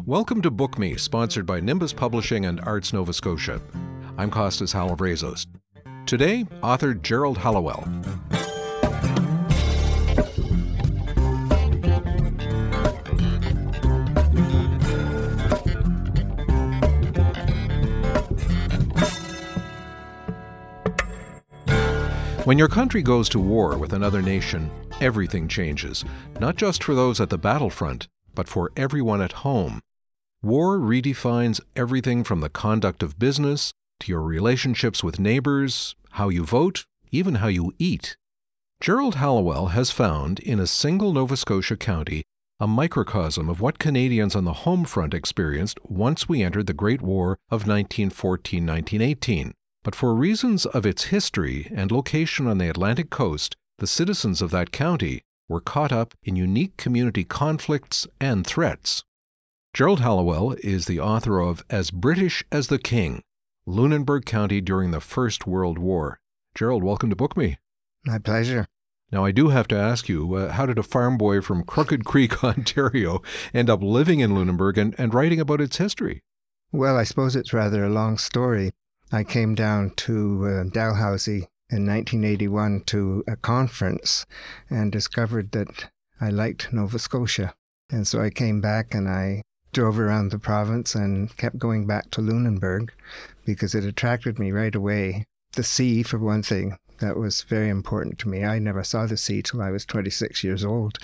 Welcome to Book Me, sponsored by Nimbus Publishing and Arts Nova Scotia. I'm Costas Halavrezos. Today, author Gerald Hallowell. When your country goes to war with another nation, everything changes, not just for those at the battlefront, but for everyone at home. War redefines everything from the conduct of business to your relationships with neighbors, how you vote, even how you eat. Gerald Hallowell has found in a single Nova Scotia county a microcosm of what Canadians on the home front experienced once we entered the Great War of 1914 1918. But for reasons of its history and location on the Atlantic coast, the citizens of that county were caught up in unique community conflicts and threats. Gerald Hallowell is the author of As British as the King, Lunenburg County during the First World War. Gerald, welcome to Book Me. My pleasure. Now, I do have to ask you, uh, how did a farm boy from Crooked Creek, Ontario, end up living in Lunenburg and, and writing about its history? Well, I suppose it's rather a long story. I came down to uh, Dalhousie in 1981 to a conference and discovered that I liked Nova Scotia. And so I came back and I drove around the province and kept going back to Lunenburg because it attracted me right away. The sea, for one thing, that was very important to me. I never saw the sea till I was 26 years old.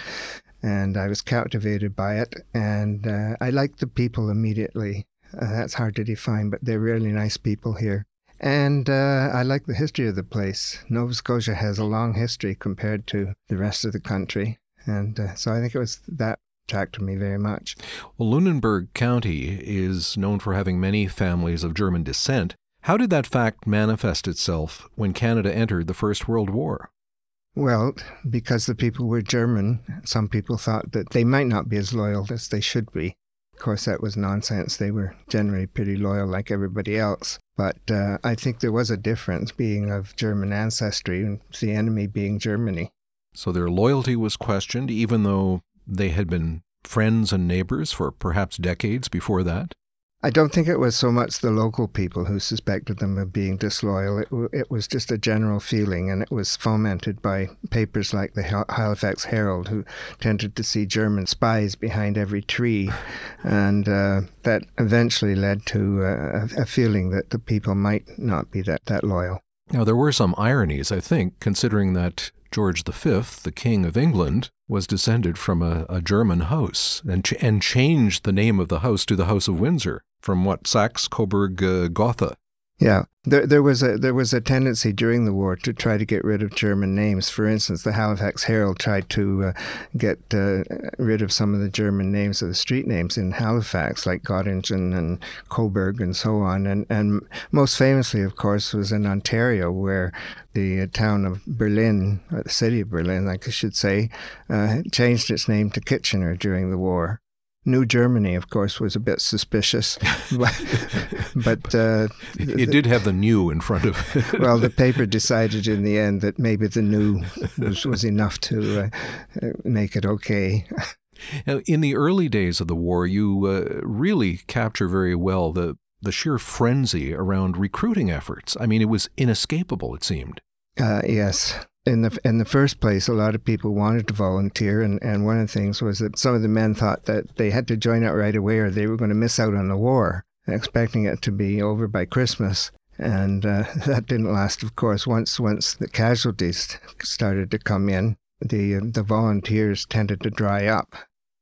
And I was captivated by it. And uh, I liked the people immediately. Uh, that's hard to define, but they're really nice people here. And uh, I like the history of the place. Nova Scotia has a long history compared to the rest of the country. And uh, so I think it was that attracted me very much. Well, Lunenburg County is known for having many families of German descent. How did that fact manifest itself when Canada entered the First World War? Well, because the people were German, some people thought that they might not be as loyal as they should be. Of course, that was nonsense. They were generally pretty loyal, like everybody else. But uh, I think there was a difference being of German ancestry and the enemy being Germany. So their loyalty was questioned, even though they had been friends and neighbors for perhaps decades before that? I don't think it was so much the local people who suspected them of being disloyal. It, it was just a general feeling, and it was fomented by papers like the Halifax Herald, who tended to see German spies behind every tree. And uh, that eventually led to uh, a feeling that the people might not be that, that loyal. Now, there were some ironies, I think, considering that George V, the King of England, was descended from a, a German house and, ch- and changed the name of the house to the House of Windsor from what Saxe Coburg uh, Gotha. Yeah, there, there was a there was a tendency during the war to try to get rid of German names. For instance, the Halifax Herald tried to uh, get uh, rid of some of the German names of the street names in Halifax, like Gottingen and Coburg and so on. And and most famously, of course, was in Ontario, where the uh, town of Berlin, or the city of Berlin, like I should say, uh, changed its name to Kitchener during the war. New Germany, of course, was a bit suspicious, but, but uh, it did have the new in front of it. well, the paper decided in the end that maybe the new was, was enough to uh, make it okay. Now, in the early days of the war, you uh, really capture very well the the sheer frenzy around recruiting efforts. I mean, it was inescapable. It seemed. Uh, yes, in the in the first place, a lot of people wanted to volunteer, and, and one of the things was that some of the men thought that they had to join out right away, or they were going to miss out on the war, expecting it to be over by Christmas. And uh, that didn't last, of course. Once once the casualties started to come in, the the volunteers tended to dry up,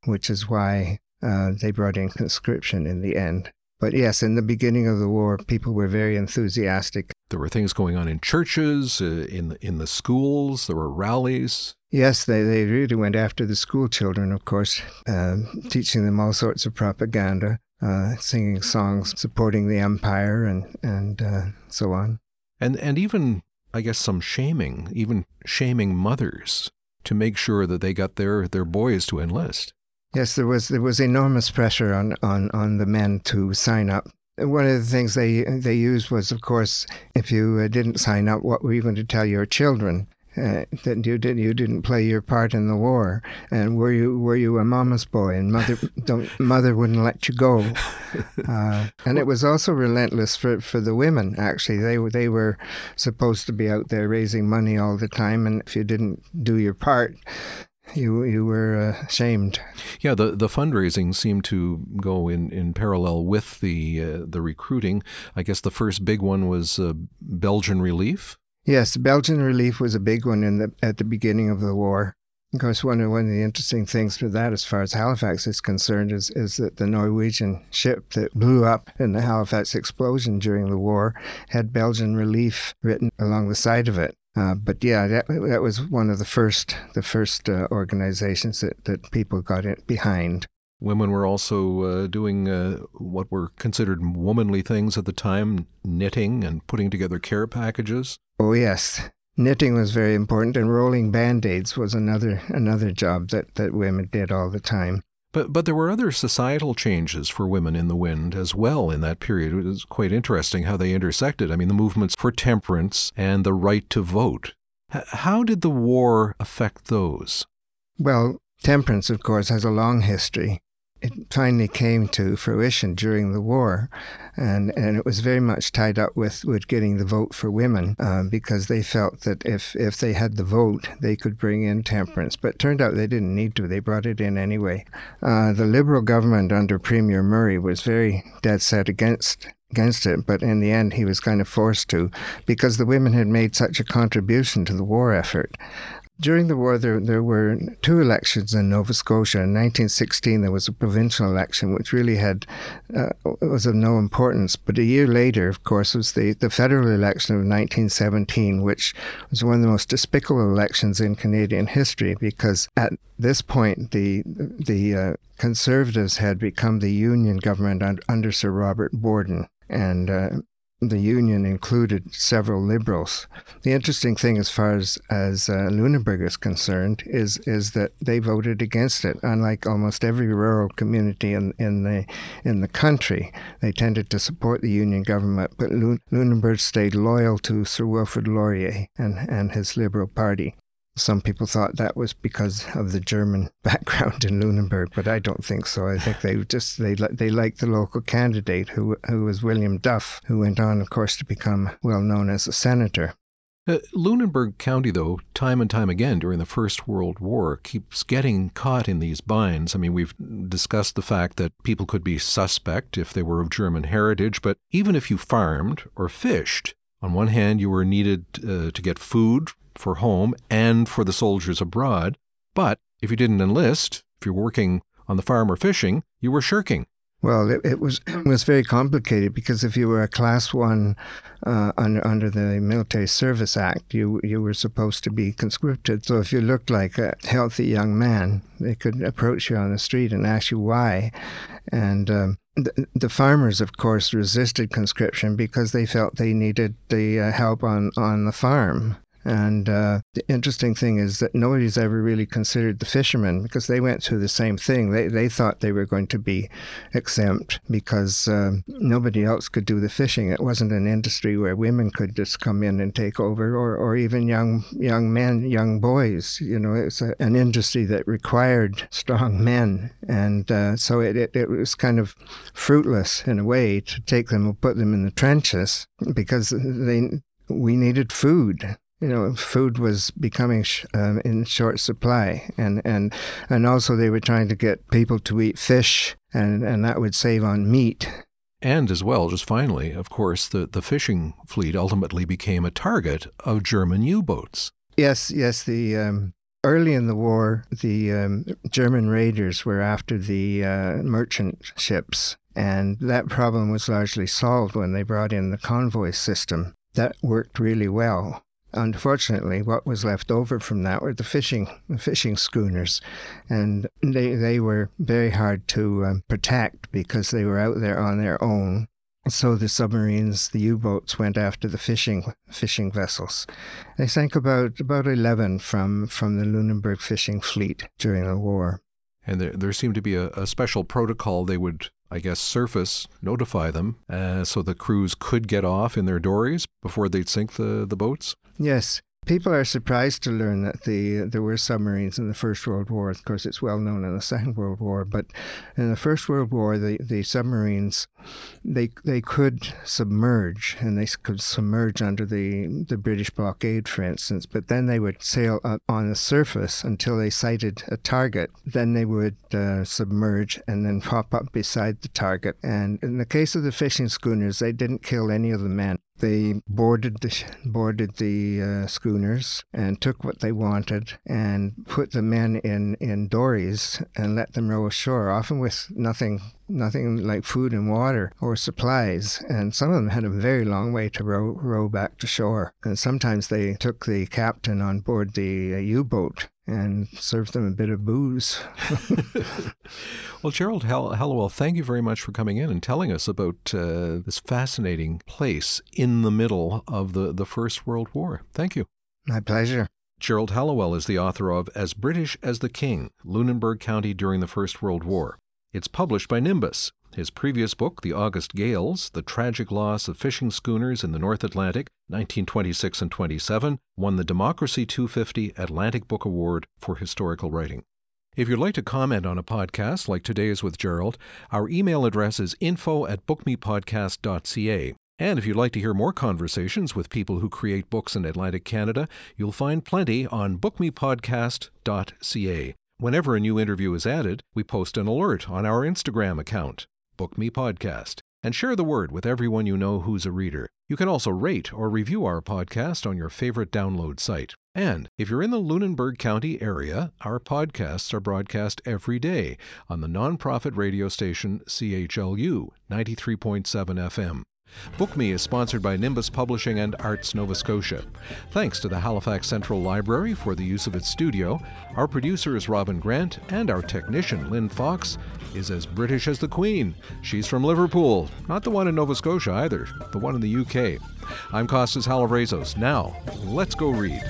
which is why uh, they brought in conscription in the end. But yes, in the beginning of the war, people were very enthusiastic. There were things going on in churches, uh, in in the schools. There were rallies. Yes, they, they really went after the school children, of course, uh, teaching them all sorts of propaganda, uh, singing songs supporting the empire, and and uh, so on. And and even I guess some shaming, even shaming mothers to make sure that they got their their boys to enlist. Yes, there was there was enormous pressure on, on, on the men to sign up. One of the things they they used was, of course, if you uh, didn't sign up, what were you going to tell your children? uh, that you did you didn't play your part in the war, and were you were you a mama's boy, and mother don't mother wouldn't let you go, uh, and it was also relentless for, for the women. Actually, they were they were supposed to be out there raising money all the time, and if you didn't do your part, you you were uh, shamed. Yeah, the the fundraising seemed to go in, in parallel with the uh, the recruiting. I guess the first big one was uh, Belgian Relief. Yes, Belgian Relief was a big one in the at the beginning of the war. Of course, one of, one of the interesting things for that, as far as Halifax is concerned, is, is that the Norwegian ship that blew up in the Halifax explosion during the war had Belgian Relief written along the side of it. Uh, but yeah, that, that was one of the first the first uh, organizations that, that people got behind. Women were also uh, doing uh, what were considered womanly things at the time, knitting and putting together care packages. Oh yes, knitting was very important, and rolling band aids was another another job that, that women did all the time. But but there were other societal changes for women in the wind as well in that period. It was quite interesting how they intersected. I mean, the movements for temperance and the right to vote. H- how did the war affect those? Well, temperance, of course, has a long history it finally came to fruition during the war, and and it was very much tied up with, with getting the vote for women uh, because they felt that if if they had the vote, they could bring in temperance. But turned out they didn't need to; they brought it in anyway. Uh, the Liberal government under Premier Murray was very dead set against against it, but in the end he was kind of forced to because the women had made such a contribution to the war effort. During the war, there, there were two elections in Nova Scotia. In 1916, there was a provincial election, which really had uh, was of no importance. But a year later, of course, was the, the federal election of 1917, which was one of the most despicable elections in Canadian history because at this point, the the uh, Conservatives had become the Union government under Sir Robert Borden, and uh, the union included several liberals. The interesting thing, as far as as uh, Lunenburg is concerned, is is that they voted against it. Unlike almost every rural community in in the in the country, they tended to support the union government. But Lunenburg stayed loyal to Sir Wilfrid Laurier and and his Liberal Party. Some people thought that was because of the German background in Lunenburg, but I don't think so. I think they just they they liked the local candidate who who was William Duff, who went on, of course, to become well known as a senator. Uh, Lunenburg County, though, time and time again during the First World War, keeps getting caught in these binds. I mean, we've discussed the fact that people could be suspect if they were of German heritage, but even if you farmed or fished, on one hand, you were needed uh, to get food for home and for the soldiers abroad. But if you didn't enlist, if you're working on the farm or fishing, you were shirking. Well, it, it was it was very complicated because if you were a class one uh, under under the Military Service Act, you you were supposed to be conscripted. So if you looked like a healthy young man, they could approach you on the street and ask you why, and um, the, the, farmers, of course, resisted conscription because they felt they needed the uh, help on, on the farm. And uh, the interesting thing is that nobody's ever really considered the fishermen because they went through the same thing. They, they thought they were going to be exempt because um, nobody else could do the fishing. It wasn't an industry where women could just come in and take over, or, or even young young men, young boys. You know, it's an industry that required strong men, and uh, so it, it, it was kind of fruitless in a way to take them and put them in the trenches because they we needed food you know, food was becoming sh- um, in short supply, and, and and also they were trying to get people to eat fish, and, and that would save on meat. And as well, just finally, of course, the, the fishing fleet ultimately became a target of German U boats. Yes, yes. The um, early in the war, the um, German raiders were after the uh, merchant ships, and that problem was largely solved when they brought in the convoy system. That worked really well unfortunately, what was left over from that were the fishing the fishing schooners, and they they were very hard to um, protect because they were out there on their own. So the submarines, the U-boats, went after the fishing fishing vessels. They sank about about eleven from from the Lunenburg fishing fleet during the war. And there, there seemed to be a, a special protocol. They would I guess, surface notify them uh, so the crews could get off in their dories before they'd sink the, the boats? Yes. People are surprised to learn that the there were submarines in the First World War. Of course, it's well known in the Second World War, but in the First World War, the, the submarines they they could submerge and they could submerge under the the British blockade, for instance. But then they would sail up on the surface until they sighted a target. Then they would uh, submerge and then pop up beside the target. And in the case of the fishing schooners, they didn't kill any of the men. They boarded the boarded the uh, schooners and took what they wanted and put the men in, in dories and let them row ashore, often with nothing nothing like food and water or supplies. And some of them had a very long way to row row back to shore. And sometimes they took the captain on board the uh, U-boat and served them a bit of booze. well, Gerald Hall- Hallowell, thank you very much for coming in and telling us about uh, this fascinating place in the middle of the, the First World War. Thank you. My pleasure. Gerald Hallowell is the author of As British as the King Lunenburg County During the First World War. It's published by Nimbus. His previous book, The August Gales The Tragic Loss of Fishing Schooners in the North Atlantic, 1926 and 27, won the Democracy 250 Atlantic Book Award for Historical Writing. If you'd like to comment on a podcast like today's with Gerald, our email address is info at bookmepodcast.ca. And if you'd like to hear more conversations with people who create books in Atlantic Canada, you'll find plenty on bookmepodcast.ca. Whenever a new interview is added, we post an alert on our Instagram account. Book Me Podcast, and share the word with everyone you know who's a reader. You can also rate or review our podcast on your favorite download site. And if you're in the Lunenburg County area, our podcasts are broadcast every day on the nonprofit radio station CHLU 93.7 FM. Book Me is sponsored by Nimbus Publishing and Arts Nova Scotia. Thanks to the Halifax Central Library for the use of its studio. Our producer is Robin Grant, and our technician, Lynn Fox, is as British as the Queen. She's from Liverpool, not the one in Nova Scotia either, the one in the UK. I'm Costas Halavrezos. Now, let's go read.